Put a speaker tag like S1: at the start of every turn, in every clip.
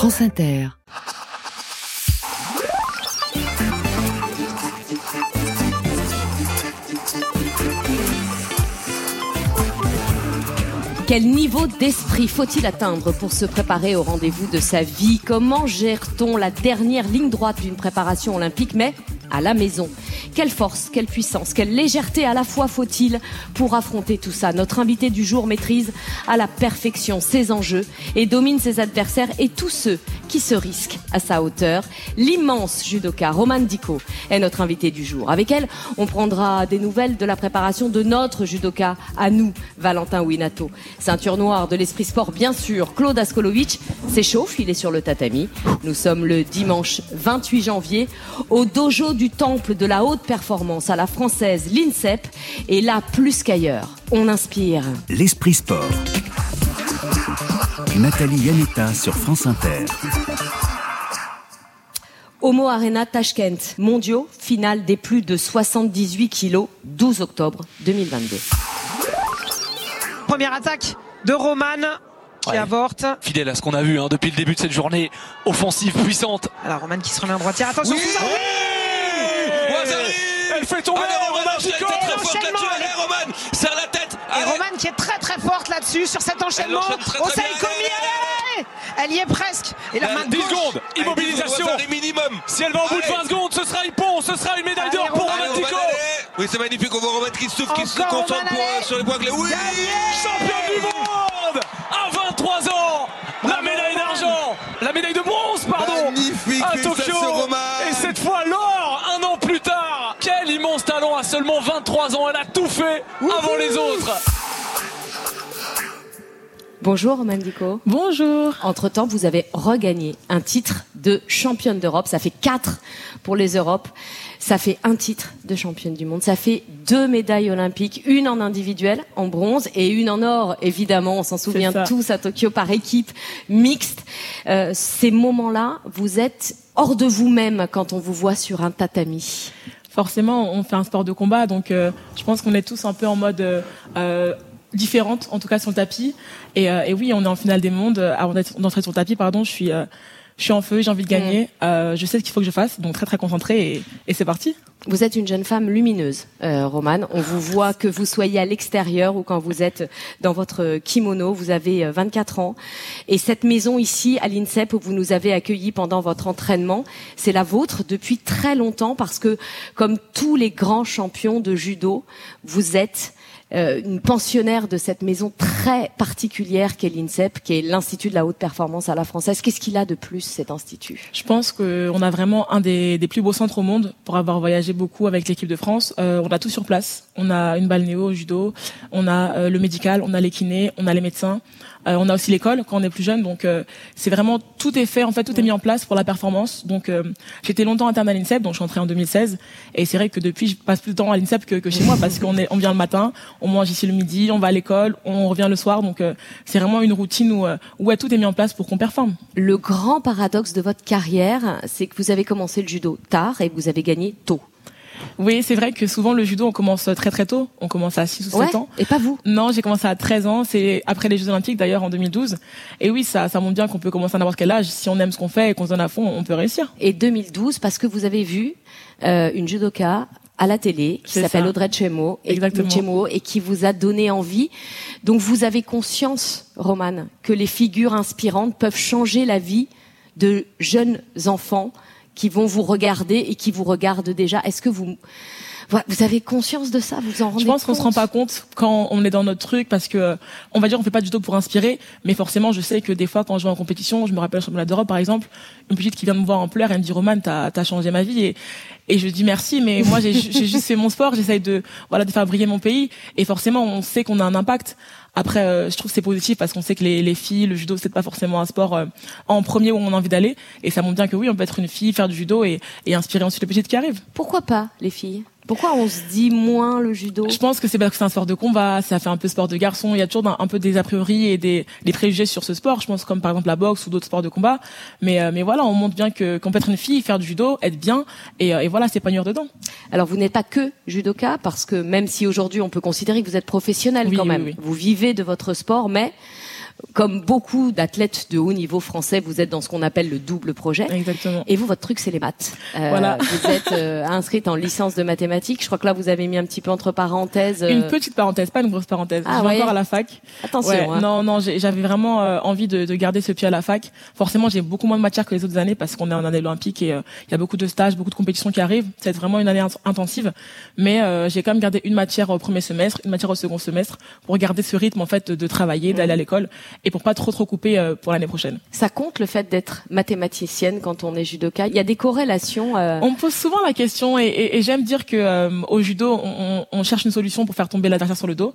S1: France.
S2: Quel niveau d'esprit faut-il atteindre pour se préparer au rendez-vous de sa vie? Comment gère-t-on la dernière ligne droite d'une préparation olympique, mais à la maison? Quelle force, quelle puissance, quelle légèreté à la fois faut-il pour affronter tout ça Notre invité du jour maîtrise à la perfection ses enjeux et domine ses adversaires et tous ceux qui se risquent à sa hauteur. L'immense judoka Roman Dico est notre invité du jour. Avec elle, on prendra des nouvelles de la préparation de notre judoka à nous, Valentin Winato. Ceinture noire de l'esprit sport, bien sûr. Claude Askolovic s'échauffe, il est sur le tatami. Nous sommes le dimanche 28 janvier au dojo du temple de la haute performance à la française, l'INSEP. Et là, plus qu'ailleurs, on inspire.
S3: L'esprit sport. Nathalie Yanetta sur France Inter.
S2: Homo Arena Tashkent, mondiaux, finale des plus de 78 kilos, 12 octobre 2022.
S4: Première attaque de Roman qui
S5: Ouais.
S4: avorte.
S5: Fidèle à ce qu'on a vu hein, depuis le début de cette journée, offensive puissante.
S4: Alors Roman qui se remet en droitière. Attention,
S5: Oui
S6: fait tomber
S5: Allez, Roman,
S6: Roman
S5: elle est
S6: Dico
S5: très forte là-dessus.
S4: allez.
S5: Roman, serre la tête.
S4: Et. Roman qui est très très forte là-dessus sur cet enchaînement.
S5: enchaîne très, très.
S4: Komi, allez Elle y est presque. Et la
S5: Allez,
S4: main de
S6: 10
S4: gauche.
S6: secondes, immobilisation.
S5: Minimum.
S6: Si elle va au bout de
S5: Allez.
S6: 20 secondes, ce sera une pont, ce sera une médaille d'or pour
S4: Roman.
S5: Allez. Oui, c'est magnifique. On voit Roman qui se, qui se concentre euh, sur les points clés. Oui
S6: Championne du monde 23 ans. Elle a tout fait avant les autres.
S2: Bonjour Roman Dico.
S7: Bonjour.
S2: Entre-temps, vous avez regagné un titre de championne d'Europe. Ça fait quatre pour les Europes. Ça fait un titre de championne du monde. Ça fait deux médailles olympiques, une en individuel, en bronze, et une en or, évidemment. On s'en souvient tous à Tokyo par équipe mixte. Euh, ces moments-là, vous êtes hors de vous-même quand on vous voit sur un tatami.
S7: Forcément, on fait un sport de combat, donc euh, je pense qu'on est tous un peu en mode euh, euh, différente, en tout cas sur le tapis. Et, euh, et oui, on est en finale des mondes. Avant d'être- d'entrer sur le tapis, pardon, je suis, euh, je suis en feu, j'ai envie de gagner. Euh, je sais ce qu'il faut que je fasse, donc très très concentrée et, et c'est parti.
S2: Vous êtes une jeune femme lumineuse, euh, Romane. On vous voit que vous soyez à l'extérieur ou quand vous êtes dans votre kimono. Vous avez euh, 24 ans. Et cette maison ici, à l'INSEP, où vous nous avez accueillis pendant votre entraînement, c'est la vôtre depuis très longtemps parce que, comme tous les grands champions de judo, vous êtes euh, une pensionnaire de cette maison très particulière qu'est l'INSEP, qui est l'Institut de la haute performance à la française. Qu'est-ce qu'il a de plus, cet institut?
S7: Je pense qu'on a vraiment un des, plus beaux centres au monde pour avoir voyagé beaucoup avec l'équipe de France. Euh, on a tout sur place. On a une balnéo au judo, on a euh, le médical, on a les kinés, on a les médecins, Euh, on a aussi l'école quand on est plus jeune. Donc euh, c'est vraiment tout est fait en fait, tout est mis en place pour la performance. Donc euh, j'étais longtemps interne à l'INSEP, donc je suis entrée en 2016. Et c'est vrai que depuis je passe plus de temps à l'INSEP que, que chez moi parce qu'on est on vient le matin, on mange ici le midi, on va à l'école, on revient le soir. Donc euh, c'est vraiment une routine où, euh, où tout est mis en place pour qu'on performe.
S2: Le grand paradoxe de votre carrière, c'est que vous avez commencé le judo tard et vous avez gagné tôt.
S7: Oui, c'est vrai que souvent le judo, on commence très très tôt. On commence à 6 ou 7 ans.
S2: Et pas vous.
S7: Non, j'ai commencé à 13 ans. C'est après les Jeux Olympiques d'ailleurs en 2012. Et oui, ça, ça montre bien qu'on peut commencer à n'importe quel âge. Si on aime ce qu'on fait et qu'on se donne à fond, on peut réussir.
S2: Et 2012 parce que vous avez vu euh, une judoka à la télé qui s'appelle. Audrey Chemo et,
S7: Exactement.
S2: Chemo et qui vous a donné envie. Donc vous avez conscience, Romane, que les figures inspirantes peuvent changer la vie de jeunes enfants qui vont vous regarder et qui vous regardent déjà. Est-ce que vous vous avez conscience de ça? Vous en rendez
S7: Je pense qu'on se rend pas compte quand on est dans notre truc parce que euh, on va dire on fait pas du judo pour inspirer, mais forcément je sais que des fois quand je vais en compétition, je me rappelle le championnat d'Europe par exemple, une petite qui vient me voir en pleurs, elle me dit Roman, t'as as changé ma vie. Et et je dis merci, mais moi j'ai j'ai juste fait mon sport, j'essaye de voilà de faire briller mon pays. Et forcément on sait qu'on a un impact. Après, euh, je trouve que c'est positif parce qu'on sait que les, les filles, le judo, c'est pas forcément un sport euh, en premier où on a envie d'aller. Et ça montre bien que oui, on peut être une fille, faire du judo et, et inspirer ensuite les petites qui arrivent.
S2: Pourquoi pas, les filles? Pourquoi on se dit moins le judo
S7: Je pense que c'est parce que c'est un sport de combat, ça fait un peu sport de garçon. Il y a toujours un, peu des a priori et des, des préjugés sur ce sport. Je pense comme par exemple la boxe ou d'autres sports de combat. Mais euh, mais voilà, on montre bien que qu'on peut être une fille, faire du judo, être bien et, euh, et voilà, s'épanouir dedans.
S2: Alors vous n'êtes pas que judoka parce que même si aujourd'hui on peut considérer que vous êtes professionnel
S7: Oui,
S2: quand
S7: oui,
S2: même,
S7: oui.
S2: vous vivez de votre sport, mais comme beaucoup d'athlètes de haut niveau français, vous êtes dans ce qu'on appelle le double projet.
S7: Exactement.
S2: Et vous, votre truc, c'est les maths. Euh,
S7: Voilà.
S2: Vous êtes euh, inscrite en licence de mathématiques. Je crois que là, vous avez mis un petit peu entre parenthèses. euh,
S7: Une petite parenthèse, pas une grosse parenthèse.
S2: Ah
S7: je vais
S2: ouais.
S7: encore à la fac.
S2: Attention.
S7: Ouais,
S2: hein.
S7: Non, non, j'avais vraiment euh, envie de, de garder ce pied à la fac. Forcément, j'ai beaucoup moins de matière que les autres années parce qu'on est en année olympique et euh, il y a beaucoup de stages, beaucoup de compétitions qui arrivent. C'est vraiment une année int- intensive. Mais euh, j'ai quand même gardé une matière au premier semestre, une matière au second semestre pour garder ce rythme en fait de, de travailler, d'aller à l'école et pour pas trop trop couper euh, pour l'année prochaine.
S2: Ça compte le fait d'être mathématicienne quand on est judoka? Il y a des corrélations. euh,
S7: On me pose souvent la question et, et- et j'aime dire que euh, au judo, on, on cherche une solution pour faire tomber l'adversaire sur le dos.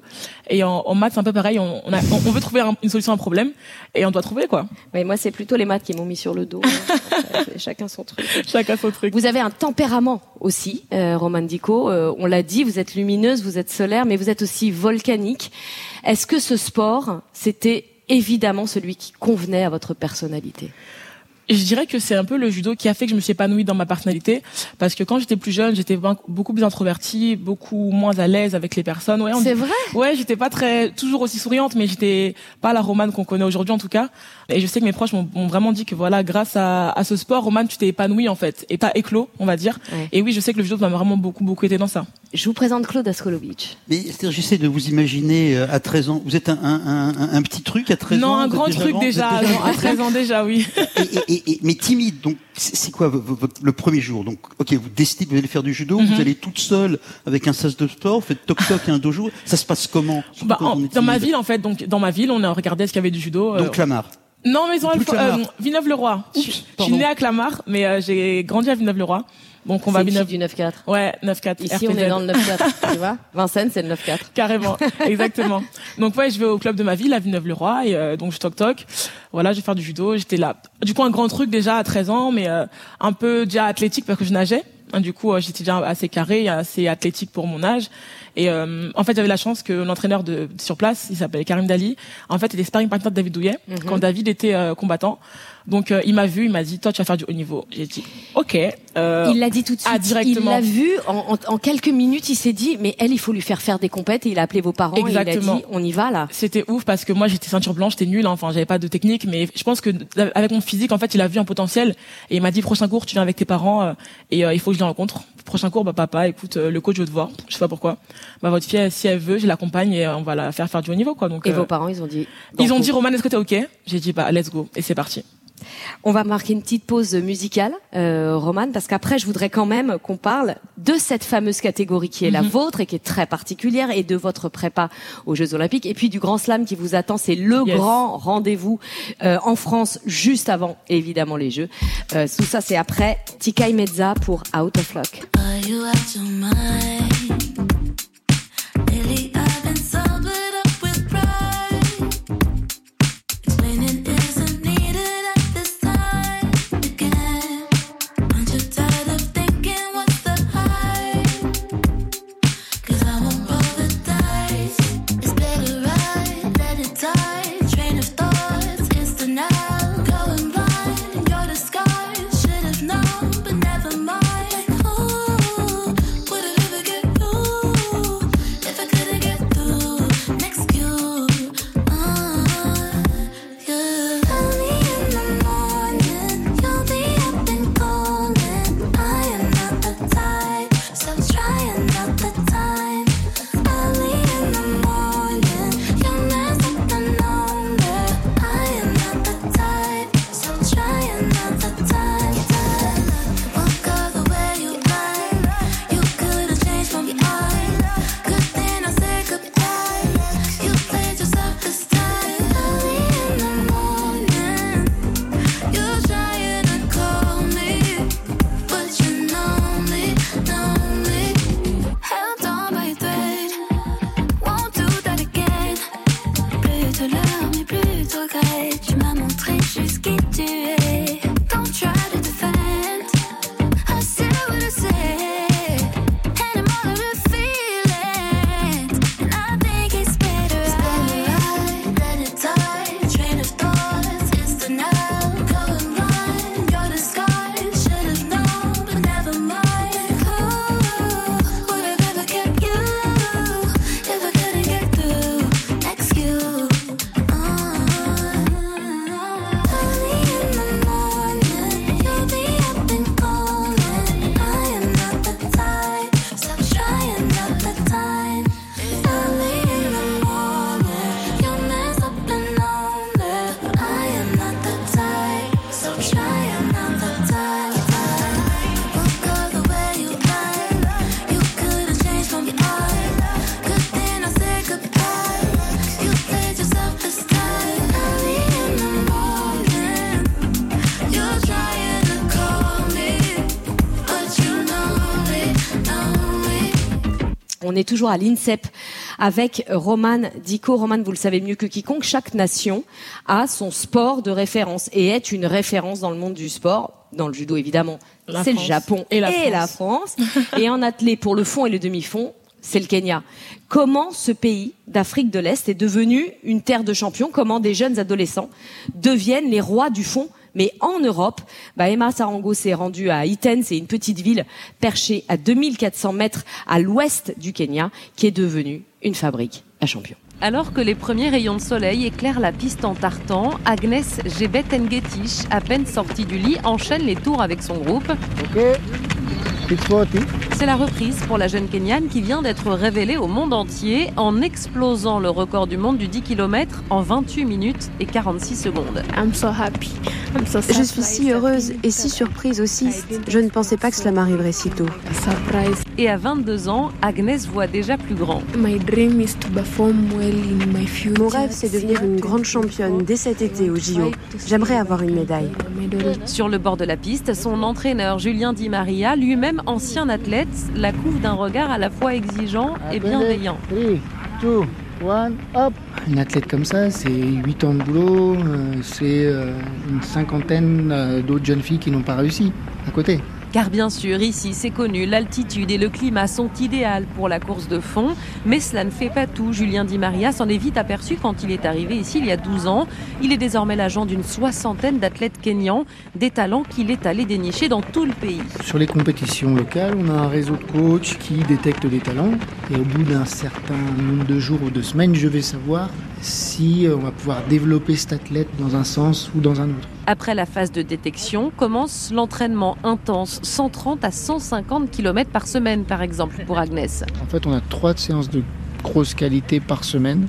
S7: Et en, en maths, c'est un peu pareil. On, on, a- on- veut trouver un- une solution à un problème et on doit trouver quoi.
S2: Mais moi, c'est plutôt les maths qui m'ont mis sur le dos. Euh, Chacun son truc.
S7: Chacun son truc.
S2: Vous avez un tempérament aussi, euh, Roman Dico. Euh, on l'a dit, vous êtes lumineuse, vous êtes solaire, mais vous êtes aussi volcanique. Est-ce que ce sport, c'était évidemment celui qui convenait à votre personnalité
S7: je dirais que c'est un peu le judo qui a fait que je me suis épanouie dans ma personnalité parce que quand j'étais plus jeune, j'étais beaucoup plus introvertie, beaucoup moins à l'aise avec les personnes. Ouais,
S2: C'est
S7: dit-
S2: vrai
S7: Ouais, j'étais pas très toujours aussi souriante, mais j'étais pas la Romane qu'on connaît aujourd'hui en tout cas. Et je sais que mes proches m'ont vraiment dit que voilà, grâce à, à ce sport, Romane, tu t'es épanouie en fait, et pas éclos, on va dire.
S2: Ouais.
S7: Et oui, je sais que le judo m'a vraiment beaucoup beaucoup aidé dans ça.
S2: Je vous présente Claude Askolovic.
S1: Mais c'est-à-dire, j'essaie de vous imaginer euh, à 13 ans. Vous êtes un, un, un, un petit truc à 13
S7: non,
S1: ans?
S7: un
S1: vous êtes
S7: grand truc déjà,
S1: déjà
S7: non, à 13 ans déjà, oui.
S1: et, et, et- mais timide. Donc, c'est quoi votre- le premier jour Donc, ok, vous décidez que vous allez faire du judo.
S7: Mhm.
S1: Vous allez toute seule avec un sas de sport. Vous faites toc toc et un dojo. Ça se passe comment
S7: Bah, en- dans ma ville en fait, donc dans ma ville, on a regardé ce qu'il y avait du judo. euh,
S1: Donc Clamart.
S7: Non, mais euh. Villeneuve-le-Roi. Je suis née à Clamart, mais euh, j'ai grandi à Villeneuve-le-Roi. Donc on va
S2: fille du 9-4.
S7: Ouais, 9-4.
S2: Ici, on
S7: RTZ.
S2: est dans le 9-4, tu vois Vincennes, c'est le 9-4.
S7: Carrément, exactement. Donc ouais, je vais au club de ma ville à Villeneuve-le-Roi et euh, donc je toc toc. Voilà, je vais faire du judo. J'étais là. Du coup, un grand truc déjà à 13 ans, mais euh, un peu déjà athlétique parce que je nageais. Hein, Du coup, euh, j'étais déjà assez carré, assez athlétique pour mon âge. Et euh, en fait, j'avais la chance que l'entraîneur de sur place, il s'appelait Karim Dali. En fait, il était sparring partner de David Douillet quand David était euh, combattant. Donc, euh, il m'a vu, il m'a dit, toi, tu vas faire du haut niveau. J'ai dit, ok. Euh,
S2: Il l'a dit tout de suite.
S7: ah, directement.
S2: Il l'a vu en, en- en quelques minutes. Il s'est dit, mais elle, il faut lui faire faire des compètes. Et il a appelé vos parents et il a dit, on y va là.
S7: C'était ouf parce que moi j'étais ceinture blanche, j'étais nulle, hein. enfin j'avais pas de technique, mais je pense que avec mon physique en fait il a vu un potentiel et il m'a dit prochain cours tu viens avec tes parents euh, et euh, il faut que je les rencontre. Prochain cours bah papa écoute euh, le coach veut te voir, je sais pas pourquoi. Bah votre fille si elle veut je l'accompagne et euh, on va la faire faire du haut niveau quoi donc.
S2: Et vos parents, ils ont dit.
S7: ils ont dit Roman est-ce que t'es ok? J'ai dit bah let's go et c'est parti.
S2: On va marquer une petite pause musicale, euh, Roman, parce qu'après, je voudrais quand même qu'on parle de cette fameuse catégorie qui est la vôtre et qui est très particulière et de votre prépa aux Jeux Olympiques et puis du Grand Slam qui vous attend. C'est le
S7: Yes.
S2: grand rendez-vous euh, en France juste avant, évidemment, les Jeux. Euh, tout ça, c'est après Tikai Mezza pour Out of Luck. On est toujours à l'INSEP avec Roman Dico. Roman, vous le savez mieux que quiconque, chaque nation a son sport de référence et est une référence dans le monde du sport. Dans le judo, évidemment, c'est le
S7: France.
S2: Japon
S7: Et la
S2: la France. et en athlé pour le fond et le demi-fond, c'est le Kenya. Comment ce pays d'Afrique de l'Est est devenu une terre de champions? Comment des jeunes adolescents deviennent les rois du fond mais en Europe, bah Emma Sarango s'est rendue à Iten, c'est une petite ville perchée à 2400 mètres à l'ouest du Kenya, qui est devenue une fabrique à champions.
S8: Alors que les premiers rayons de soleil éclairent la piste en tartan, Agnès Gebet-Ngetich, à peine sortie du lit, enchaîne les tours avec son groupe. C'est la reprise pour la jeune Kenyane qui vient d'être révélée au monde entier en explosant le record du monde du 10 km en 28 minutes et 46 secondes.
S9: Je suis si heureuse et si surprise aussi. Je ne pensais pas que cela m'arriverait si tôt.
S8: Et à 22 ans, Agnès voit déjà plus grand.
S9: Mon rêve, c'est devenir une grande championne dès cet été au JO. J'aimerais avoir une médaille.
S8: Sur le bord de la piste, son entraîneur Julien Di Maria, lui-même ancien athlète, la couvre d'un regard à la fois exigeant et bienveillant.
S10: Une athlète comme ça, c'est 8 ans de boulot, euh, c'est euh, une cinquantaine euh, d'autres jeunes filles qui n'ont pas réussi à côté.
S8: Car bien sûr, ici, c'est connu, l'altitude et le climat sont idéaux pour la course de fond, mais cela ne fait pas tout. Julien Di Maria s'en est vite aperçu quand il est arrivé ici il y a 12 ans. Il est désormais l'agent d'une soixantaine d'athlètes kenyans, des talents qu'il est allé dénicher dans tout le pays.
S10: Sur les compétitions locales, on a un réseau de coachs qui détectent les talents et au bout d'un certain nombre de jours ou de semaines, je vais savoir si euh, on va pouvoir développer cet athlète dans un sens ou dans un autre.
S8: Après la phase de détection, commence l'entraînement intense, 130 à 150 km par semaine par exemple pour Agnès.
S10: En fait, on a trois séances de grosse qualité par semaine.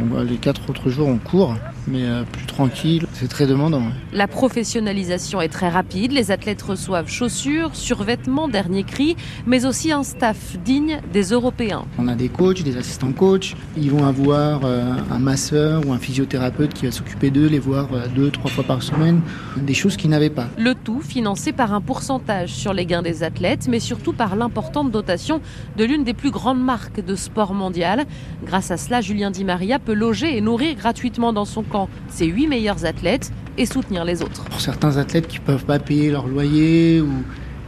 S10: On va les quatre autres jours, on court, mais euh, plus tranquille. C'est très demandant. ouais.
S8: La professionnalisation est très rapide, les athlètes reçoivent chaussures, survêtements, dernier cri, mais aussi un staff digne des Européens.
S10: On a des coachs, des assistants coachs. Ils vont avoir euh, un masseur ou un physiothérapeute qui va s'occuper d'eux, les voir euh, deux, trois fois par semaine. Des choses qu'ils n'avaient pas.
S8: Le tout financé par un pourcentage sur les gains des athlètes, mais surtout par l'importante dotation de l'une des plus grandes marques de sport mondial. Grâce à cela, Julien Di Maria peut loger et nourrir gratuitement dans son camp ses huit meilleurs athlètes et soutenir les autres.
S10: Pour certains athlètes qui peuvent pas payer leur loyer ou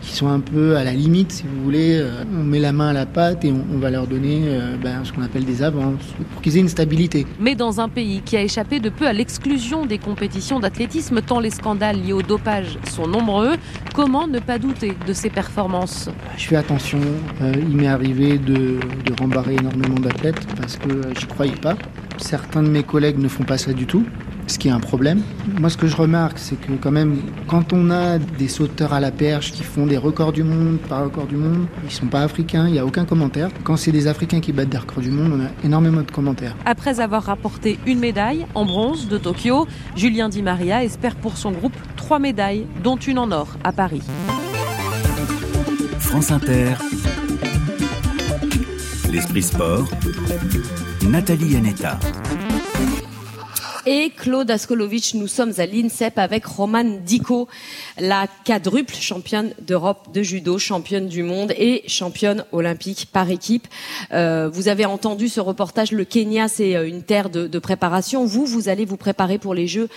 S10: qui sont un peu à la limite, si vous voulez, euh, on met la main à la pâte et on, on va leur donner euh, ben, ce qu'on appelle des avances pour qu'ils aient une stabilité.
S8: Mais dans un pays qui a échappé de peu à l'exclusion des compétitions d'athlétisme, tant les scandales liés au dopage sont nombreux, comment ne pas douter de ses performances?
S10: Je fais attention, euh, il m'est arrivé de, de rembarrer énormément d'athlètes parce que euh, j'y croyais pas. Certains de mes collègues ne font pas ça du tout, ce qui est un problème. Moi, ce que je remarque, c'est que quand même, quand on a des sauteurs à la perche qui font des records du monde par record du monde, ils sont pas africains, il n'y a aucun commentaire. Quand c'est des Africains qui battent des records du monde, on a énormément de commentaires.
S8: Après avoir rapporté une médaille en bronze de Tokyo, Julien Di Maria espère pour son groupe trois médailles, dont une en or à Paris.
S3: France Inter. L'esprit sport. Nathalie Yanetta.
S2: Et Claude Askolovitch, nous sommes à l'INSEP avec Roman Dico, la quadruple championne d'Europe de judo, championne du monde et championne olympique par équipe. Euh, vous avez entendu ce reportage, le Kenya, c'est euh, une terre de, de préparation. Vous, vous allez vous préparer pour les Jeux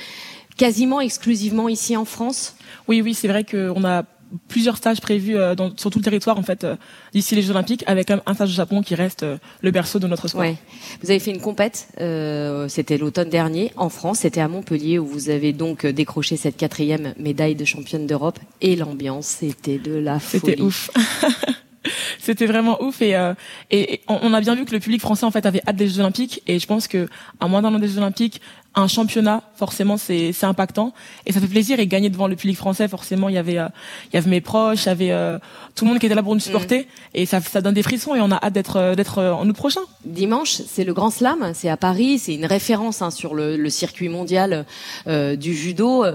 S2: quasiment exclusivement ici en France?
S7: Oui, oui, c'est vrai qu'on a plusieurs stages prévus euh, dans, sur tout le territoire en fait euh, d'ici les Jeux Olympiques, avec quand même un stage au Japon qui reste euh, le berceau de notre sport.
S2: Ouais. Vous avez fait une compète, euh, c'était l'automne dernier en France, c'était à Montpellier où vous avez donc décroché cette quatrième médaille de championne d'Europe et l'ambiance c'était de la folie.
S7: C'était ouf. C'était vraiment ouf et, euh, et on a bien vu que le public français en fait avait hâte des Jeux Olympiques et je pense que à moins d'un an des Jeux Olympiques, un championnat forcément c'est c'est impactant et ça fait plaisir et gagner devant le public français forcément il y avait euh, il y avait mes proches, il y avait euh, tout le monde qui était là pour nous supporter et ça ça donne des frissons et on a hâte d'être euh, d'être euh, en août prochain.
S2: Dimanche, c'est le Grand Slam, c'est à Paris, c'est une référence hein, sur le, le circuit mondial euh, du judo.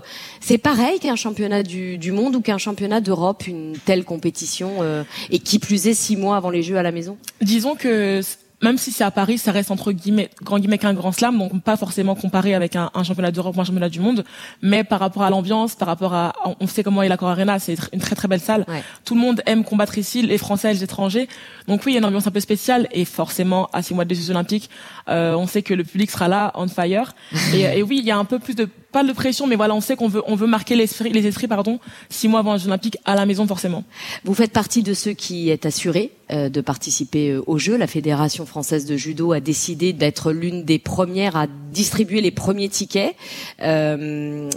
S2: C'est pareil qu'un championnat du, du monde ou qu'un championnat d'Europe, une telle compétition, euh, et qui plus est six mois avant les Jeux à la maison?
S7: Disons que même si c'est à Paris, ça reste entre guillemets, grand guillemets qu'un grand slam, donc pas forcément comparé avec un, un championnat d'Europe ou un championnat du monde, mais par rapport à l'ambiance, par rapport à, on sait comment est l'accord Arena, c'est une très très belle salle. Tout le monde aime combattre ici, les Français, les étrangers. Donc oui, il y a une ambiance un peu spéciale et forcément à six mois des Jeux Olympiques, euh, on sait que le public sera là, on fire. et, et oui, il y a un peu plus de pas de pression, mais voilà, on sait qu'on veut on veut marquer les esprits, pardon, six mois avant les Jeux Olympiques à la maison forcément.
S2: Vous faites partie de ceux qui est assuré euh, de participer euh, aux Jeux. La Fédération française de judo a décidé d'être l'une des premières à distribuer les premiers tickets. Euh,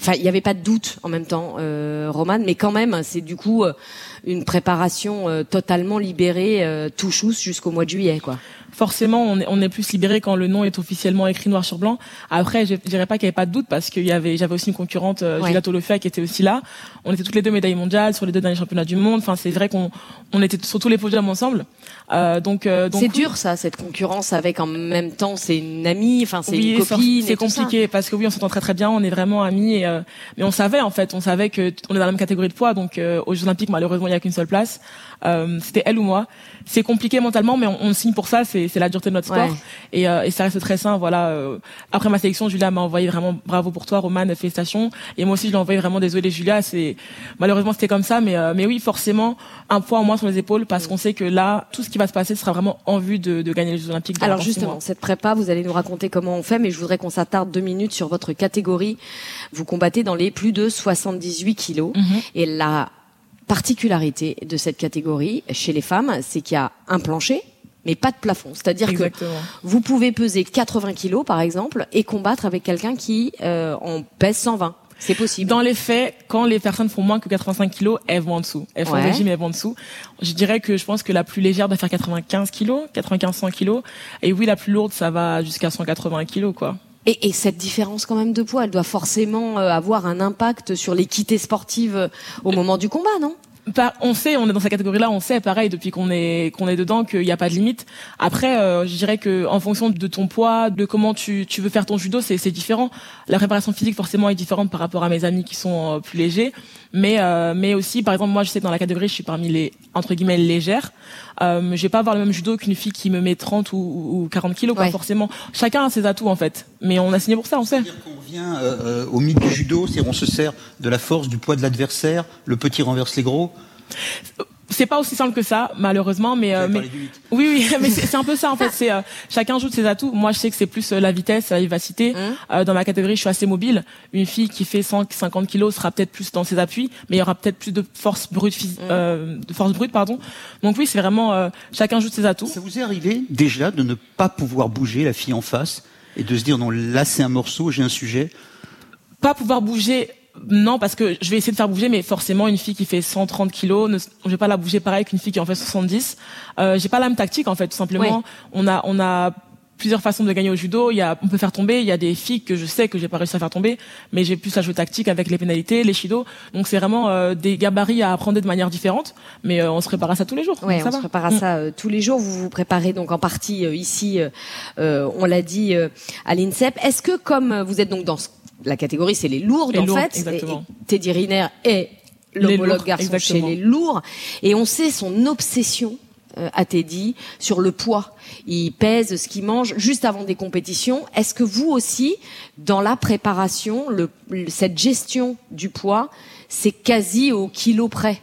S2: Enfin, il n'y avait pas de doute en même temps, euh, Roman, mais quand même, c'est du coup euh, une préparation totalement libérée, tout chousse jusqu'au mois de juillet, quoi.
S7: Forcément on est, on est plus libéré quand le nom est officiellement écrit noir sur blanc. Après, je dirais pas qu'il y avait pas de doute parce qu'il y avait, j'avais aussi une concurrente, euh,
S2: Ouais.
S7: Julia Tolofea, qui était aussi là. On était toutes les deux médailles mondiales sur les deux derniers championnats du monde. Enfin, c'est vrai qu'on on était sur tous les podiums ensemble. Euh, donc, euh, donc
S2: C'est dur ça, cette concurrence avec en même temps c'est une amie, enfin c'est
S7: Oui,
S2: une copine.
S7: C'est
S2: ça.
S7: compliqué parce que oui, on s'entend très très bien, on est vraiment amis. Et, euh, mais on savait en fait, on savait que on est dans la même catégorie de poids. Donc euh, aux Jeux Olympiques, malheureusement, il y a qu'une seule place. Euh, C'était elle ou moi. C'est compliqué mentalement, mais on, on signe pour ça. C'est c'est la dureté de notre sport.
S2: Ouais.
S7: Et, euh, et ça reste très sain. Voilà. euh, après ma sélection, Julia m'a envoyé vraiment bravo pour toi, Roman, félicitations. Et moi aussi, je l'ai envoyé vraiment désolé, Julia. C'est malheureusement c'était comme ça, mais euh, mais oui, forcément un poids en moins sur les épaules parce qu'on sait que là, tout ce qui va se passer sera vraiment en vue de, de gagner les Jeux Olympiques.
S2: Alors justement, cette prépa, vous allez nous raconter comment on fait, mais je voudrais qu'on s'attarde deux minutes sur votre catégorie. Vous combattez dans les plus de 78 kilos.
S7: Mhm.
S2: Et la particularité de cette catégorie chez les femmes, c'est qu'il y a un plancher, mais pas de plafond. C'est-à-dire que vous pouvez peser 80 kilos, par exemple, et combattre avec quelqu'un qui euh, en pèse 120. C'est possible.
S7: Dans les faits, quand les personnes font moins que 85 kilos, elles vont en dessous. Elles font
S2: Ouais.
S7: régime, elles vont en dessous. Je dirais que je pense que la plus légère doit faire 95 kilos, 95-100 kilos. Et oui, la plus lourde, ça va jusqu'à 180 kilos, quoi.
S2: Et, et cette différence quand même de poids, elle doit forcément euh, avoir un impact sur l'équité sportive euh, au moment du combat, non?
S7: On sait, on est dans cette catégorie-là, on sait, pareil, depuis qu'on est qu'on est dedans, qu'il n'y a pas de limite. Après, euh, je dirais que en fonction de ton poids, de comment tu, tu veux faire ton judo, c'est c'est différent. La préparation physique forcément est différente par rapport à mes amis qui sont euh, plus légers, mais euh, mais aussi, par exemple, moi, je sais que dans la catégorie, je suis parmi les entre guillemets légères. Euh, je vais pas avoir le même judo qu'une fille qui me met 30 ou, ou 40 kilos, quoi, forcément. Chacun a ses atouts en fait, mais on a signé pour ça, on sait.
S1: On vient euh, euh, au mythe du judo, c'est on se sert de la force, du poids de l'adversaire, le petit renverse les gros.
S7: C'est pas aussi simple que ça, malheureusement, mais, euh, mais oui, oui, mais c'est un peu ça en fait. C'est euh, chacun joue de ses atouts. Moi, je sais que c'est plus euh, la vitesse, la vivacité.
S2: Mmh.
S7: Euh, dans ma catégorie, je suis assez mobile. Une fille qui fait 150 kilos sera peut-être plus dans ses appuis, mais il y aura peut-être plus de force brute,
S2: Mmh.
S7: euh, de force brute, pardon. Donc oui, c'est vraiment euh, chacun joue de ses atouts.
S1: Ça vous est arrivé déjà de ne pas pouvoir bouger la fille en face et de se dire non là c'est un morceau, j'ai un sujet?
S7: pas pouvoir bouger non parce que je vais essayer de faire bouger mais forcément une fille qui fait 130 kilos ne, je vais pas la bouger pareil qu'une fille qui en fait 70 euh, j'ai pas la même tactique en fait tout simplement
S2: Ouais.
S7: on a on a plusieurs façons de gagner au judo il y a on peut faire tomber il y a des filles que je sais que j'ai pas réussi à faire tomber mais j'ai plus à jouer tactique avec les pénalités les shido donc c'est vraiment euh, des gabarits à apprendre de manière différente mais euh, on se prépare à ça tous les jours
S2: Ouais,
S7: ça
S2: on se prépare à
S7: Mm.
S2: ça euh, tous les jours. Vous vous préparez donc en partie euh, ici, euh, on l'a dit euh, à l'INSEP. Est-ce que comme vous êtes donc dans ce- la catégorie, c'est les lourdes
S7: Les
S2: en
S7: lourdes,
S2: fait,
S7: exactement.
S2: et- et Teddy Riner est l'homologue garçon
S7: exactement.
S2: chez les lourds, et on sait son obsession euh, à Teddy sur le poids. Il pèse ce qu'il mange juste avant des compétitions. Est-ce que vous aussi, dans la préparation, le- cette gestion du poids, c'est quasi au kilo près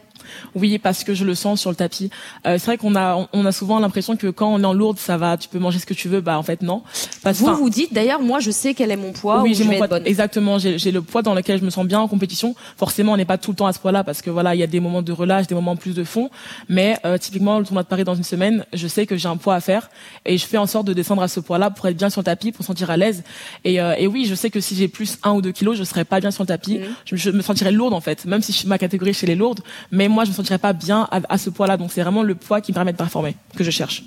S7: Oui, parce que je le sens sur le tapis. Euh, c'est vrai qu'on a on, a souvent l'impression que quand on est en lourde, ça va, tu peux manger ce que tu veux. Bah en fait non. Parce,
S2: Vous vous dites d'ailleurs, moi je sais quel est mon poids
S7: oui,
S2: ou
S7: j'ai mon poids. Exactement, j'ai le poids dans lequel je me sens bien en compétition. Forcément, on n'est pas tout le temps à ce poids-là parce que voilà, il y a des moments de relâche, des moments plus de fond. Mais euh, typiquement, le tournoi de Paris dans une semaine, je sais que j'ai un poids à faire et je fais en sorte de descendre à ce poids-là pour être bien sur le tapis, pour me sentir à l'aise. Et, euh, et oui, je sais que si j'ai plus un ou deux kilos, je serais pas bien sur le tapis.
S2: Mhm.
S7: Je, je me sentirais lourde en fait, même si je- ma catégorie chez les lourdes. Mais moi, je me sentirais pas bien à, à ce poids-là. Donc c'est vraiment le poids qui me permet de performer que je cherche.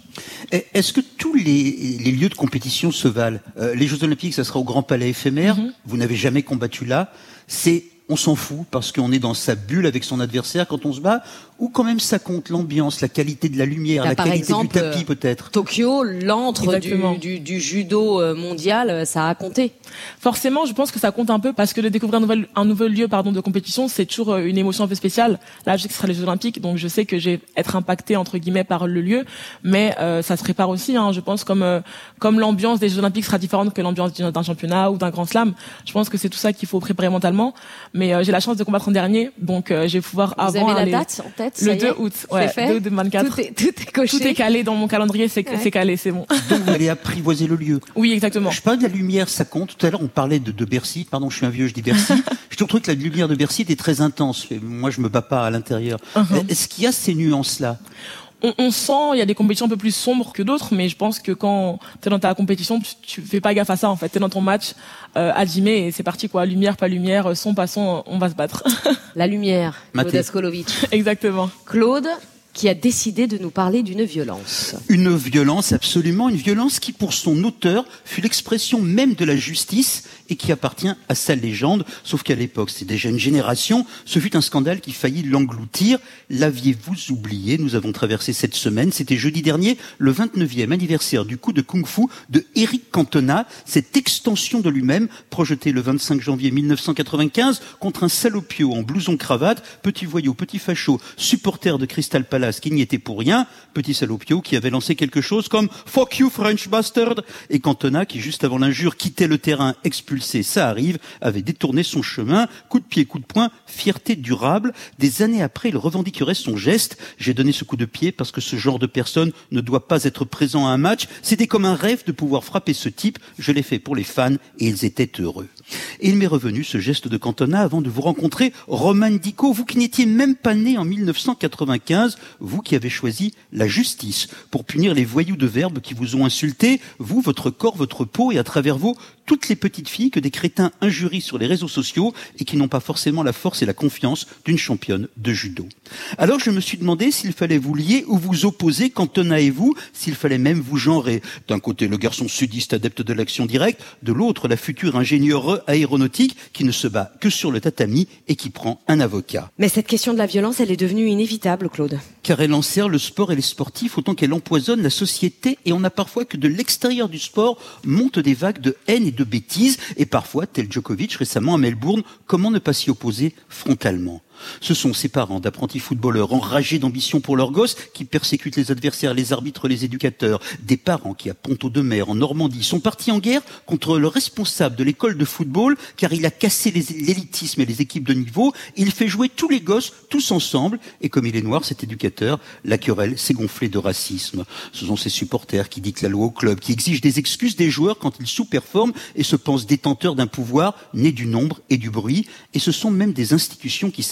S1: Est-ce que tous les, les lieux de compétition se valent? Euh, Les Jeux Olympiques, ça sera au Grand Palais éphémère.
S7: Mhm.
S1: Vous n'avez jamais combattu là. C'est on s'en fout parce qu'on est dans sa bulle avec son adversaire quand on se bat ou quand même ça compte l'ambiance, la qualité de la lumière, la qualité
S2: exemple,
S1: du tapis peut-être.
S2: Tokyo, l'antre du, du, du judo euh, mondial, euh, ça a compté.
S7: Forcément, je pense que ça compte un peu parce que de découvrir un nouvel, un nouvel lieu pardon, de compétition, c'est toujours euh, une émotion un peu spéciale. Là, je sais que ce sera les Jeux Olympiques, donc je sais que je vais être impacté entre guillemets par le lieu, mais euh, ça se prépare aussi. Hein, je pense comme euh, comme l'ambiance des Jeux Olympiques sera différente que l'ambiance d'un championnat ou d'un Grand Slam. Je pense que c'est tout ça qu'il faut préparer mentalement. Mais euh, j'ai la chance de combattre en dernier, donc euh, je vais pouvoir
S2: Vous
S7: avant
S2: avez la
S7: aller-
S2: date en tête
S7: le
S2: y
S7: 2
S2: est
S7: août, ouais,
S2: fait
S7: 2 de 24.
S2: Tout est, tout est coché.
S7: Tout est calé dans mon calendrier, c'est
S2: Ouais.
S7: calé, c'est bon.
S1: Donc vous allez apprivoiser le lieu.
S7: Oui, exactement.
S1: Je parle de la lumière, ça compte. Tout à l'heure, on parlait de, de Bercy. Pardon, je suis un vieux, je dis Bercy. je trouve que la lumière de Bercy était très intense. Moi, je me bats pas à l'intérieur.
S7: Uh-huh.
S1: Est-ce qu'il y a ces nuances-là?
S7: On, on sent, il y a des compétitions un peu plus sombres que d'autres, mais je pense que quand t'es dans ta compétition, tu, tu fais pas gaffe à ça en fait. T'es dans ton match, euh, et c'est parti quoi. Lumière, pas lumière, son, pas son, on va se battre.
S2: La lumière, Claude.
S7: Exactement.
S2: Claude, qui a décidé de nous parler d'une violence.
S1: Une violence, absolument, une violence qui, pour son auteur, fut l'expression même de la justice et qui appartient à sa légende. Sauf qu'à l'époque, c'est déjà une génération, ce fut un scandale qui faillit l'engloutir. L'aviez-vous oublié? Nous avons traversé cette semaine, c'était jeudi dernier, le 29e anniversaire du coup de kung-fu de Eric Cantona, cette extension de lui-même, projetée le 25 janvier 1995 contre un salopio en blouson-cravate, petit voyou, petit facho, supporter de Crystal Palace qui n'y était pour rien, petit salopio qui avait lancé quelque chose comme « Fuck you French bastard !» et Cantona qui, juste avant l'injure, quittait le terrain expulsé, ça arrive, avait détourné son chemin, coup de pied, coup de poing, fierté durable. Des années après, il revendiquerait son geste. J'ai donné ce coup de pied parce que ce genre de personne ne doit pas être présent à un match. C'était comme un rêve de pouvoir frapper ce type. Je l'ai fait pour les fans et ils étaient heureux. Et il m'est revenu ce geste de Cantona avant de vous rencontrer, Roman Dico, vous qui n'étiez même pas né en 1995, vous qui avez choisi la justice. Pour punir les voyous de verbes qui vous ont insulté, vous, votre corps, votre peau et à travers vous, toutes les petites filles que des crétins injurient sur les réseaux sociaux et qui n'ont pas forcément la force et la confiance d'une championne de judo. Alors je me suis demandé s'il fallait vous lier ou vous opposer, Cantona et vous, s'il fallait même vous genrer. D'un côté le garçon sudiste adepte de l'action directe, de l'autre la future ingénieure aéronautique qui ne se bat que sur le tatami et qui prend un avocat.
S2: Mais cette question de la violence, elle est devenue inévitable, Claude.
S1: Car elle enserre le sport et les sportifs autant qu'elle empoisonne la société et on a parfois que de l'extérieur du sport montent des vagues de haine et de bêtises et parfois, tel Djokovic récemment à Melbourne, comment ne pas s'y opposer frontalement? Ce sont ces parents d'apprentis footballeurs enragés d'ambition pour leurs gosses qui persécutent les adversaires, les arbitres, les éducateurs. Des parents qui, à Ponto de Mer, en Normandie, sont partis en guerre contre le responsable de l'école de football car il a cassé l'élitisme et les équipes de niveau. Il fait jouer tous les gosses, tous ensemble. Et comme il est noir, cet éducateur, la querelle s'est gonflée de racisme. Ce sont ces supporters qui dictent la loi au club, qui exigent des excuses des joueurs quand ils sous-performent et se pensent détenteurs d'un pouvoir né du nombre et du bruit. Et ce sont même des institutions qui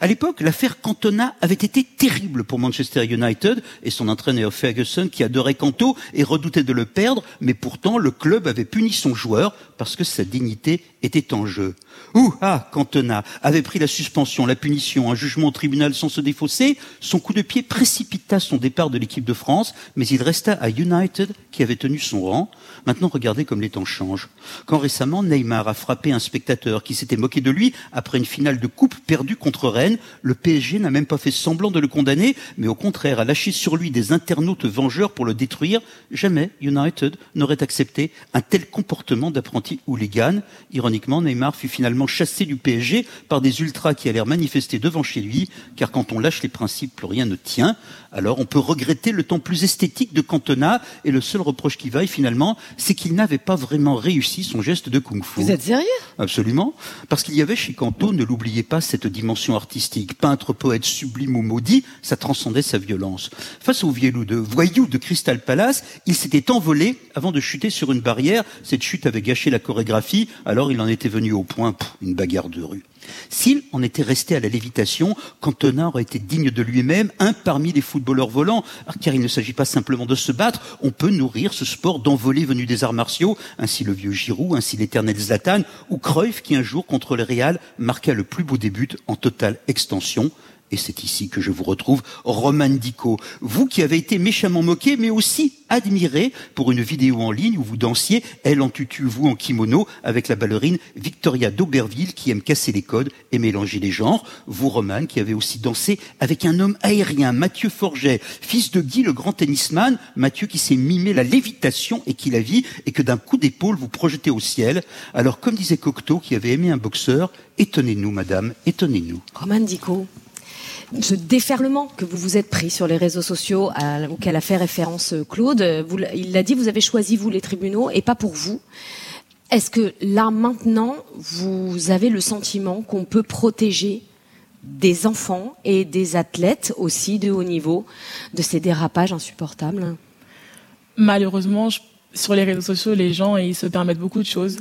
S1: À l'époque, l'affaire Cantona avait été terrible pour Manchester United et son entraîneur Ferguson qui adorait Canto et redoutait de le perdre, mais pourtant le club avait puni son joueur parce que sa dignité était en jeu. Ouh, ah, Cantona avait pris la suspension, la punition, un jugement au tribunal sans se défausser. Son coup de pied précipita son départ de l'équipe de France, mais il resta à United qui avait tenu son rang. Maintenant, regardez comme les temps changent. Quand récemment Neymar a frappé un spectateur qui s'était moqué de lui après une finale de coupe perdue contre Rennes, le PSG n'a même pas fait semblant de le condamner, mais au contraire a lâché sur lui des internautes vengeurs pour le détruire. Jamais United n'aurait accepté un tel comportement d'apprenti hooligan. Ironiquement, Neymar fut finalement chassé du PSG par des ultras qui allèrent manifester devant chez lui, car quand on lâche les principes, plus rien ne tient. Alors on peut regretter le temps plus esthétique de Cantona, et le seul reproche qui vaille finalement, c'est qu'il n'avait pas vraiment réussi son geste de kung-fu.
S2: Vous êtes sérieux?
S1: Absolument. Parce qu'il y avait chez Canto, ne l'oubliez pas, cette dimension artistique. Peintre, poète, sublime ou maudit, ça transcendait sa violence. Face au viellou de voyou de Crystal Palace, il s'était envolé avant de chuter sur une barrière. Cette chute avait gâché la chorégraphie, alors il en était venu au point, une bagarre de rue. S'il en était resté à la lévitation, Cantona aurait été digne de lui-même, un parmi les footballeurs volants, car il ne s'agit pas simplement de se battre, on peut nourrir ce sport d'envolée venu des arts martiaux, ainsi le vieux Giroud, ainsi l'éternel Zlatan, ou Cruyff qui un jour contre le Real marqua le plus beau début en totale extension. Et c'est ici que je vous retrouve, Roman Dico. Vous qui avez été méchamment moqué, mais aussi admiré pour une vidéo en ligne où vous dansiez, elle en tutu, vous en kimono, avec la ballerine Victoria d'Auberville qui aime casser les codes et mélanger les genres. Vous, Roman, qui avez aussi dansé avec un homme aérien, Mathieu Forget, fils de Guy le grand tennisman, Mathieu qui s'est mimé la lévitation et qui la vit et que d'un coup d'épaule vous projetez au ciel. Alors, comme disait Cocteau qui avait aimé un boxeur, étonnez-nous, madame, étonnez-nous.
S2: Roman Dico, ce déferlement que vous vous êtes pris sur les réseaux sociaux auquel a fait référence euh, Claude, euh, il l'a dit, vous avez choisi vous les tribunaux et pas pour vous. Est-ce que là maintenant, vous avez le sentiment qu'on peut protéger des enfants et des athlètes aussi de haut niveau de ces dérapages insupportables?
S7: Malheureusement, sur les réseaux sociaux, les gens ils se permettent beaucoup de choses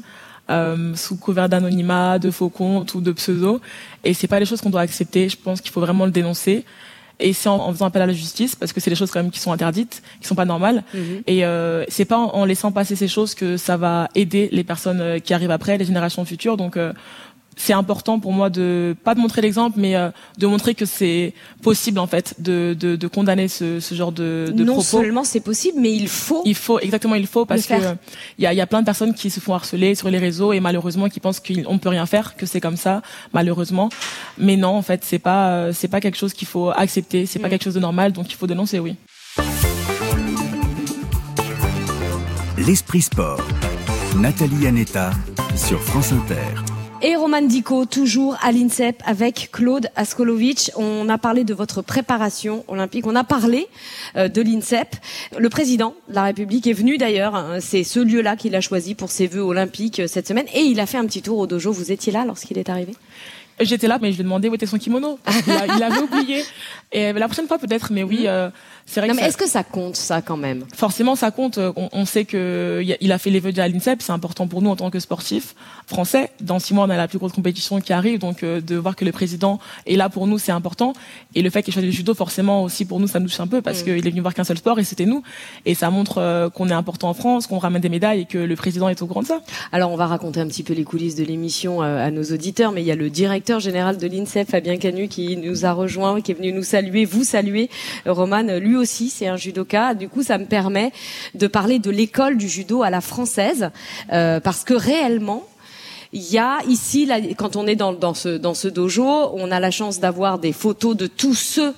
S7: euh, sous couvert d'anonymat, de faux comptes ou de pseudo, et c'est pas les choses qu'on doit accepter. Je pense qu'il faut vraiment le dénoncer. Et c'est en, en faisant appel à la justice, parce que c'est des choses quand même qui sont interdites, qui sont pas normales. Et euh, c'est pas en, en laissant passer ces choses que ça va aider les personnes euh, qui arrivent après, les générations futures. Donc euh, c'est important pour moi de pas de montrer l'exemple, mais euh, de montrer que c'est possible en fait de, de, de condamner ce, ce genre de, de
S2: Non
S7: propos.
S2: seulement c'est possible, mais il faut.
S7: Il faut exactement, il faut parce que euh, il y a, il y a plein de personnes qui se font harceler sur les réseaux et malheureusement qui pensent qu'on peut rien faire, que c'est comme ça, malheureusement. Mais non, en fait, c'est pas euh, c'est pas quelque chose qu'il faut accepter, c'est pas quelque chose de normal, donc il faut dénoncer, oui.
S3: L'Esprit Sport. Nathalie Anetta sur France Inter.
S2: Et Roman Dico, toujours à l'INSEP avec Claude Askolovitch. On a parlé de votre préparation olympique. On a parlé euh, de l'INSEP. Le président de la République est venu d'ailleurs. hein, C'est ce lieu-là qu'il a choisi pour ses vœux olympiques euh, cette semaine. Et il a fait un petit tour au dojo. Vous étiez là lorsqu'il est arrivé?
S7: J'étais là, mais je lui ai demandé où était son kimono. qu'il a- il avait oublié. Et la prochaine fois peut-être, mais oui, euh, c'est vrai
S2: Non,
S7: que
S2: mais
S7: ça-
S2: est-ce que ça compte, ça, quand même?
S7: Forcément ça compte. Euh, On, on sait que il a- fait les vœux à l'INSEP, c'est important pour nous en tant que sportifs français. Dans six mois, on a la plus grosse compétition qui arrive, donc euh, de voir que le président est là pour nous, c'est important. Et le fait qu'il choisisse le judo, forcément aussi pour nous, ça nous touche un peu parce
S2: Mm.
S7: qu'il est venu voir qu'un seul sport et c'était nous. Et ça montre euh, qu'on est important en France, qu'on ramène des médailles et que le président est au courant de ça.
S2: Alors, on va raconter un petit peu les coulisses de l'émission euh, à nos auditeurs, mais il y a le directeur général de l'INSEP, Fabien Canu, qui nous a rejoint, qui est venu nous saluer, vous saluer. Roman, aussi, c'est un judoka. Du coup, ça me permet de parler de l'école du judo à la française, euh, parce que réellement, il y a ici, là, quand on est dans, dans, ce, dans ce dojo, on a la chance d'avoir des photos de tous ceux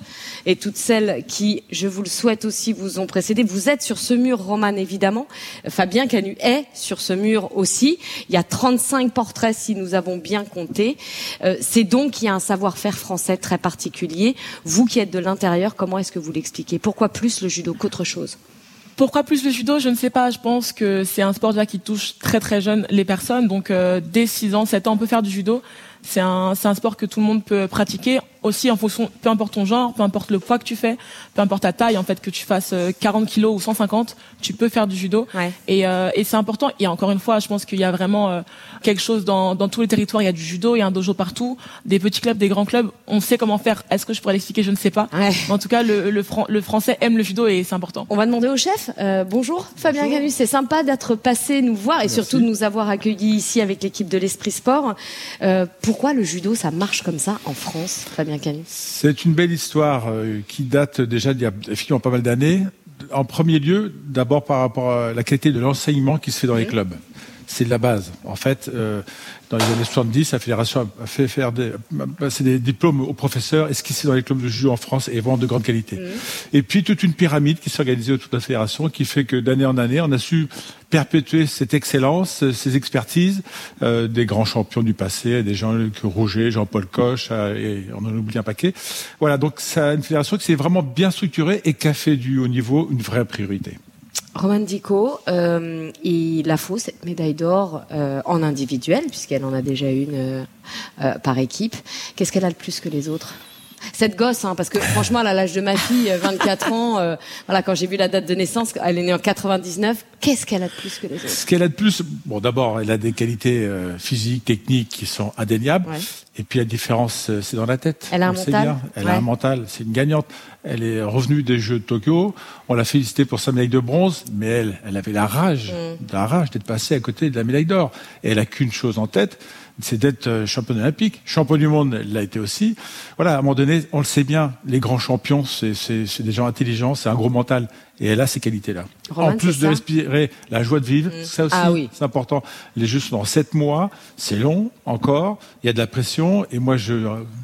S2: et toutes celles qui, je vous le souhaite aussi, vous ont précédé. Vous êtes sur ce mur, Roman, évidemment. Fabien Canu est sur ce mur aussi. Il y a 35 portraits si nous avons bien compté. Euh, C'est donc qu'il y a un savoir-faire français très particulier. Vous qui êtes de l'intérieur, comment est-ce que vous l'expliquez? Pourquoi plus le judo qu'autre chose?
S7: Pourquoi plus le judo? Je ne sais pas. Je pense que c'est un sport déjà qui touche très très jeune les personnes. Donc euh, dès 6 ans, 7 ans, on peut faire du judo. C'est un, c'est un sport que tout le monde peut pratiquer aussi en fonction, peu importe ton genre, peu importe le poids que tu fais, peu importe ta taille, en fait, que tu fasses euh, 40 kilos ou 150, tu peux faire du judo. Et, euh, et c'est important. Et encore une fois, je pense qu'il y a vraiment euh, quelque chose dans, dans tous les territoires. Il y a du judo, il y a un dojo partout, des petits clubs, des grands clubs. On sait comment faire. Est-ce que je pourrais l'expliquer? Je ne sais pas. Mais en tout cas, le, le, Fran- le français aime le judo et c'est important.
S2: On va demander au chef. Euh, bonjour, Fabien Canu. C'est sympa d'être passé nous voir et surtout de nous avoir accueillis ici avec l'équipe de l'Esprit Sport. Euh, pourquoi le judo, ça marche comme ça en France, Fabien
S11: C'est une belle histoire euh, qui date déjà d'il y a effectivement pas mal d'années. En premier lieu, d'abord par rapport à la qualité de l'enseignement qui se fait dans les clubs. C'est de la base. En fait, euh, dans les années 70, la fédération a fait faire des, a passé des diplômes aux professeurs et fait dans les clubs de judo en France est vraiment de grande qualité. Et puis toute une pyramide qui s'est organisée autour de la fédération qui fait que d'année en année, on a su perpétuer cette excellence, ces expertises euh, des grands champions du passé, des gens que Roger, Jean-Paul Coche, euh, et on en oublie un paquet. Voilà, donc c'est une fédération qui s'est vraiment bien structurée et qui a fait du haut niveau une vraie priorité.
S2: Roman Dico, euh, il a faux cette médaille d'or euh, en individuel, puisqu'elle en a déjà une euh, par équipe. Qu'est-ce qu'elle a de plus que les autres? Cette gosse, hein, parce que franchement, a l'âge de ma fille, euh, 24 ans. euh, voilà, quand j'ai vu la date de naissance, elle est née en 99. Qu'est-ce qu'elle a de plus que les autres?
S11: Ce qu'elle a de plus, bon, d'abord, elle a des qualités euh, physiques, techniques qui sont indéniables.
S2: Ouais.
S11: Et puis la différence, euh, c'est dans la tête.
S2: Elle a un mental?
S11: bien. Elle
S2: Ouais.
S11: a un mental. C'est une gagnante. Elle est revenue des Jeux de Tokyo. On l'a félicitée pour sa médaille de bronze, mais elle, elle avait la rage,
S2: Mm.
S11: la rage d'être passée à côté de la médaille d'or. Et elle a qu'une chose en tête, c'est d'être euh, champion olympique. Champion du monde, elle l'a été aussi. Voilà, à un moment donné, on le sait bien, les grands champions, c'est, c'est, c'est des gens intelligents, c'est un gros mental. Et elle a ces qualités-là.
S2: Roman,
S11: en plus de respirer la joie de vivre, ça aussi,
S2: Ah oui.
S11: c'est important. Les Jeux sont dans sept mois, c'est long encore, il y a de la pression, et moi je,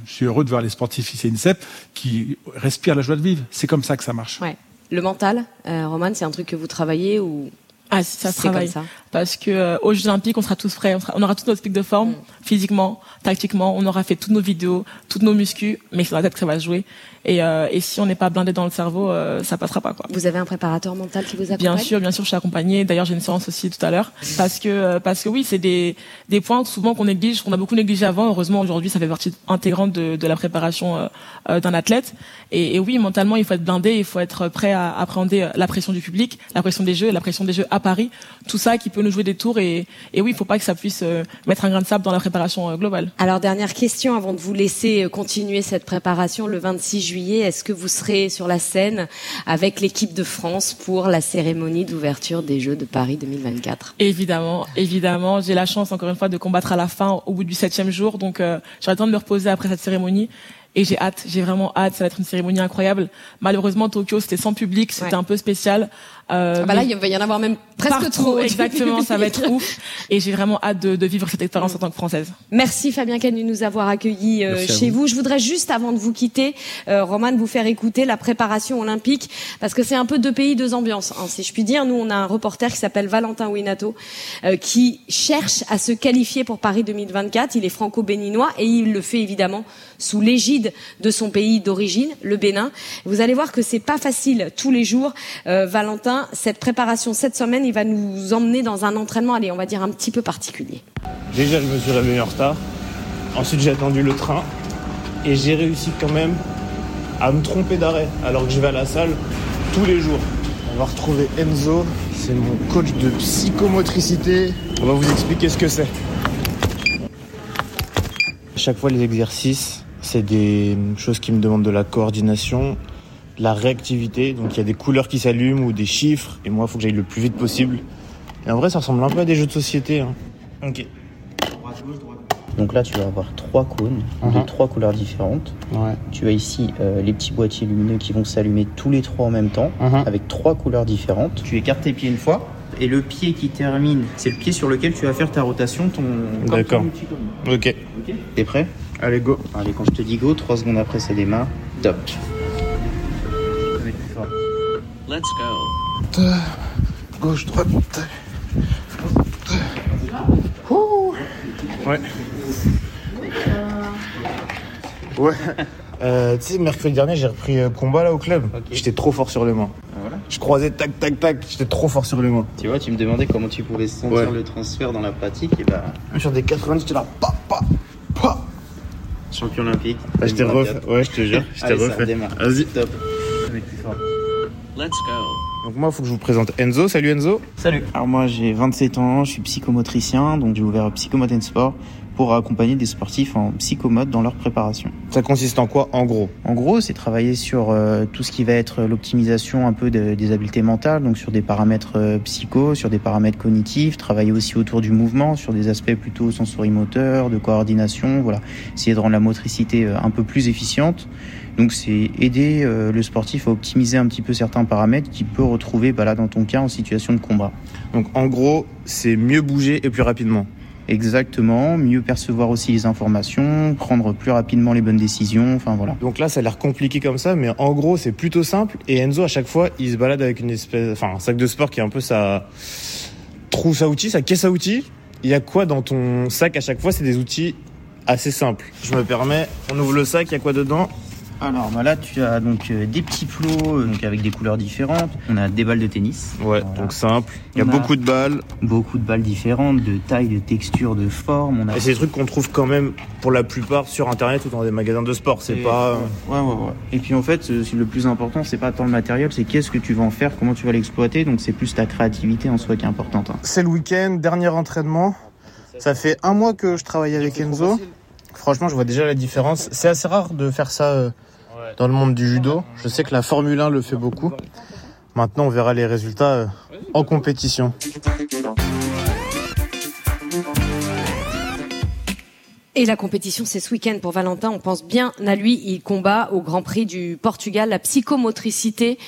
S11: je suis heureux de voir les sportifs ici à INSEP qui respirent la joie de vivre. C'est comme ça que ça marche.
S2: Ouais. Le mental, euh, Roman, c'est un truc que vous travaillez ou
S7: Ah, ça se
S2: C'est comme
S7: travaille.
S2: ça?
S7: Parce que euh, aux Jeux Olympiques, on sera tous prêts. On, sera- on aura tous notre pic de forme,
S2: Mm.
S7: physiquement, tactiquement. On aura fait toutes nos vidéos, toutes nos muscus, mais c'est dans la tête que ça va jouer. Et, euh, et si on n'est pas blindé dans le cerveau, euh, ça passera pas quoi.
S2: vous avez un préparateur mental qui vous accompagne?
S7: Bien sûr, bien sûr, je suis accompagnée. D'ailleurs, j'ai une séance aussi tout à l'heure parce que euh, parce que oui, c'est des des points souvent qu'on néglige, qu'on a beaucoup négligé avant. Heureusement, aujourd'hui, ça fait partie intégrante de, de la préparation euh, euh, d'un athlète. Et, et oui, mentalement, il faut être blindé, il faut être prêt à appréhender la pression du public, la pression des jeux, la pression des jeux à Paris, tout ça qui peut nous jouer des tours. Et, et oui, il faut pas que ça puisse euh, mettre un grain de sable dans la préparation euh, globale.
S2: Alors dernière question avant de vous laisser euh, continuer cette préparation le 26 juillet. Est-ce que vous serez sur la scène avec l'équipe de France pour la cérémonie d'ouverture des Jeux de Paris 2024
S7: Évidemment, évidemment. J'ai la chance, encore une fois, de combattre à la fin, au bout du septième jour. Donc, euh, j'aurai le temps de me reposer après cette cérémonie. Et j'ai hâte, j'ai vraiment hâte. Ça va être une cérémonie incroyable. Malheureusement, Tokyo, c'était sans public, c'était
S2: Ouais.
S7: un peu spécial. Euh,
S2: ah bah là, il va y en avoir même presque
S7: partout,
S2: trop.
S7: Exactement, ça va être ouf. Et j'ai vraiment hâte de, de vivre cette expérience en tant que Française.
S2: Merci Fabien Canu de nous avoir accueillis euh, chez
S11: vous.
S2: vous. Je voudrais juste, avant de vous quitter, euh, Roman, vous faire écouter la préparation olympique, parce que c'est un peu deux pays, deux ambiances, hein, si je puis dire. Nous, on a un reporter qui s'appelle Valentin Winato, euh, qui cherche à se qualifier pour Paris 2024. Il est franco-béninois et il le fait évidemment sous l'égide de son pays d'origine, le Bénin. Vous allez voir que c'est pas facile tous les jours. Euh, Cette préparation cette semaine, il va nous emmener dans un entraînement, allez, on va dire un petit peu particulier.
S12: Déjà, je me suis réveillé en retard. Ensuite, j'ai attendu le train. Et j'ai réussi quand même à me tromper d'arrêt alors que je vais à la salle tous les jours. On va retrouver Enzo. C'est mon coach de psychomotricité. On va vous expliquer ce que c'est. À chaque fois, les exercices, c'est des choses qui me demandent de la coordination, de la réactivité. Donc, il y a des couleurs qui s'allument ou des chiffres. Et moi, il faut que j'aille le plus vite possible. Et en vrai, ça ressemble un peu à des jeux de société. hein. Ok.
S13: Donc là, tu vas avoir trois cônes de
S12: Mhm.
S13: trois couleurs différentes.
S12: Ouais.
S13: Tu as ici euh, les petits boîtiers lumineux qui vont s'allumer tous les trois en même temps,
S12: Mhm.
S13: avec trois couleurs différentes. Tu écartes tes pieds une fois, et le pied qui termine, c'est le pied sur lequel tu vas faire ta rotation, ton.
S12: D'accord. Ok.
S13: Ok T'es prêt
S12: Allez, go.
S13: Allez, quand je te dis go, trois secondes après, ça démarre. Top.
S3: Let's go.
S12: Gauche, droite. Ouais. Ouais. Euh, tu sais, mercredi dernier, j'ai repris euh, combat là au club. J'étais trop fort sur les mains.
S13: Voilà.
S12: Je croisais tac, tac, tac. J'étais trop fort sur les mains.
S13: Tu vois, tu me demandais comment tu pouvais sentir
S12: Ouais.
S13: le transfert dans la pratique, et bah,
S12: Sur des 90, j'étais là. Pa, pa, pa.
S13: champion olympique.
S12: Bah, j'étais
S13: 2024.
S12: refait. Ouais, je te jure. J'étais
S13: Allez, ça
S12: refait.
S13: redémarre.
S12: Vas-y.
S13: Top.
S3: Let's go.
S12: Donc, moi, il faut que je vous présente Enzo. Salut Enzo.
S13: Salut. Alors moi j'ai 27 ans, je suis psychomotricien, donc j'ai ouvert Psychomote and Sport pour accompagner des sportifs en psychomote dans leur préparation.
S12: Ça consiste en quoi, en gros?
S13: En gros, c'est travailler sur euh, tout ce qui va être l'optimisation un peu de- des habiletés mentales, donc sur des paramètres euh, psycho, sur des paramètres cognitifs, travailler aussi autour du mouvement, sur des aspects plutôt sensorimoteurs, de coordination, voilà, essayer de rendre la motricité euh, un peu plus efficiente. Donc c'est aider euh, le sportif à optimiser un petit peu certains paramètres qu'il peut retrouver bah, là dans ton cas en situation de combat.
S12: Donc, en gros, c'est mieux bouger et plus rapidement.
S13: Exactement, mieux percevoir aussi les informations, prendre plus rapidement les bonnes décisions, enfin voilà.
S12: Donc là, ça a l'air compliqué comme ça, mais en gros, c'est plutôt simple. Et Enzo, à chaque fois, il se balade avec une espèce, enfin, un sac de sport qui est un peu sa trousse à outils, sa caisse à outils. Il y a quoi dans ton sac à chaque fois? C'est des outils assez simples. Je me permets, on ouvre le sac, il y a quoi dedans?
S13: Alors bah là tu as donc euh, des petits plots euh, donc avec des couleurs différentes. On a des balles de tennis.
S12: Ouais,
S13: Voilà.
S12: donc simple. Il y a beaucoup de balles.
S13: Beaucoup de balles différentes, de taille, de texture, de forme. On a
S12: Et c'est des trucs qu'on trouve quand même, pour la plupart, sur Internet ou dans des magasins de sport. C'est pas...
S13: Ouais, ouais, ouais. Et puis en fait, le plus important, c'est pas tant le matériel, c'est qu'est-ce que tu vas en faire, comment tu vas l'exploiter. Donc c'est plus ta créativité en soi qui est importante. hein.
S12: C'est le week-end, dernier entraînement. Ça fait un mois que je travaille avec Enzo. Franchement, je vois déjà la différence. C'est assez rare de faire ça euh, dans le monde du judo. Je sais que la Formule 1 le fait beaucoup. Maintenant, on verra les résultats euh, en compétition.
S2: Et la compétition, c'est ce week-end pour Valentin. On pense bien à lui. Il combat au Grand Prix du Portugal, la psychomotricité.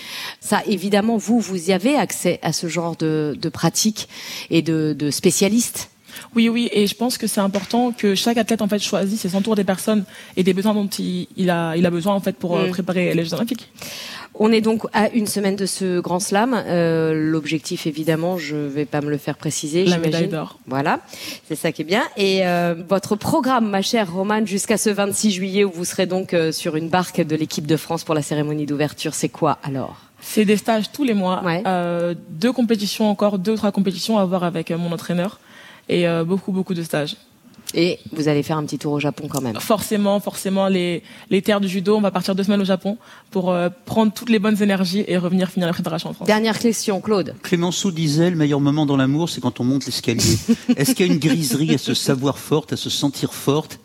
S2: Ça, évidemment, vous, vous y avez accès à ce genre de, de pratiques et de, de spécialistes.
S7: Oui, oui, et je pense que c'est important que chaque athlète en fait choisisse et s'entoure des personnes et des besoins dont il, il a, il a besoin en fait pour euh,
S2: Mm.
S7: préparer les Jeux Olympiques.
S2: On est donc à une semaine de ce grand slam. Euh, L'objectif, évidemment, je vais pas me le faire préciser.
S7: La médaille d'or.
S2: Voilà, c'est ça qui est bien. Et euh, votre programme, ma chère Romane, jusqu'à ce 26 juillet, où vous serez donc euh, sur une barque de l'équipe de France pour la cérémonie d'ouverture, c'est quoi alors?
S7: C'est des stages tous les mois, deux compétitions encore, deux ou trois compétitions à voir avec mon entraîneur et euh, beaucoup beaucoup de stages.
S2: Et vous allez faire un petit tour au Japon quand même.
S7: Forcément, forcément, les, les terres du judo, on va partir deux semaines au Japon pour euh, prendre toutes les bonnes énergies et revenir finir la préparation en France.
S2: Dernière question, Claude.
S1: Clémenceau disait le meilleur moment dans l'amour, c'est quand on monte l'escalier. Est-ce qu'il y a une griserie à se savoir forte, à se sentir forte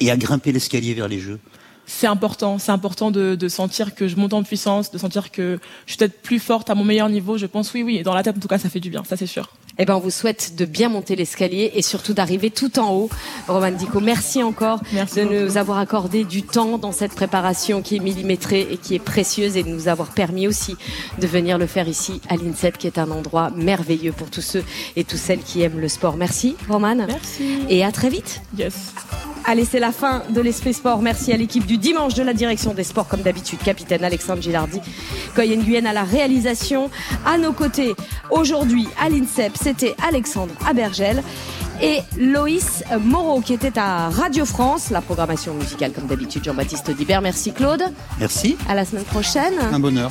S1: et à grimper l'escalier vers les Jeux?
S7: C'est important, c'est important de, de sentir que je monte en puissance, de sentir que je suis peut-être plus forte à mon meilleur niveau. Je pense oui, oui, et dans la tête en tout cas, ça fait du bien, ça c'est sûr.
S2: Eh ben, on vous souhaite de bien monter l'escalier et surtout d'arriver tout en haut. Roman Dico, merci encore de nous avoir accordé du temps dans cette préparation qui est millimétrée et qui est précieuse et de nous avoir permis aussi de venir le faire ici à l'INSEP qui est un endroit merveilleux pour tous ceux et toutes celles qui aiment le sport. Merci Roman.
S7: Merci.
S2: Et à très vite.
S7: Yes.
S2: Allez, c'est la fin de l'Esprit Sport. Merci à l'équipe du dimanche de la direction des sports, comme d'habitude, capitaine Alexandre Gilardi, Coyen Guyenne à la réalisation. À nos côtés, aujourd'hui, à l'INSEP, c'était Alexandre Abergel et Loïs Moreau, qui était à Radio France. La programmation musicale, comme d'habitude, Jean-Baptiste Dibert. Merci Claude.
S1: Merci.
S2: À la semaine prochaine.
S1: Un bonheur.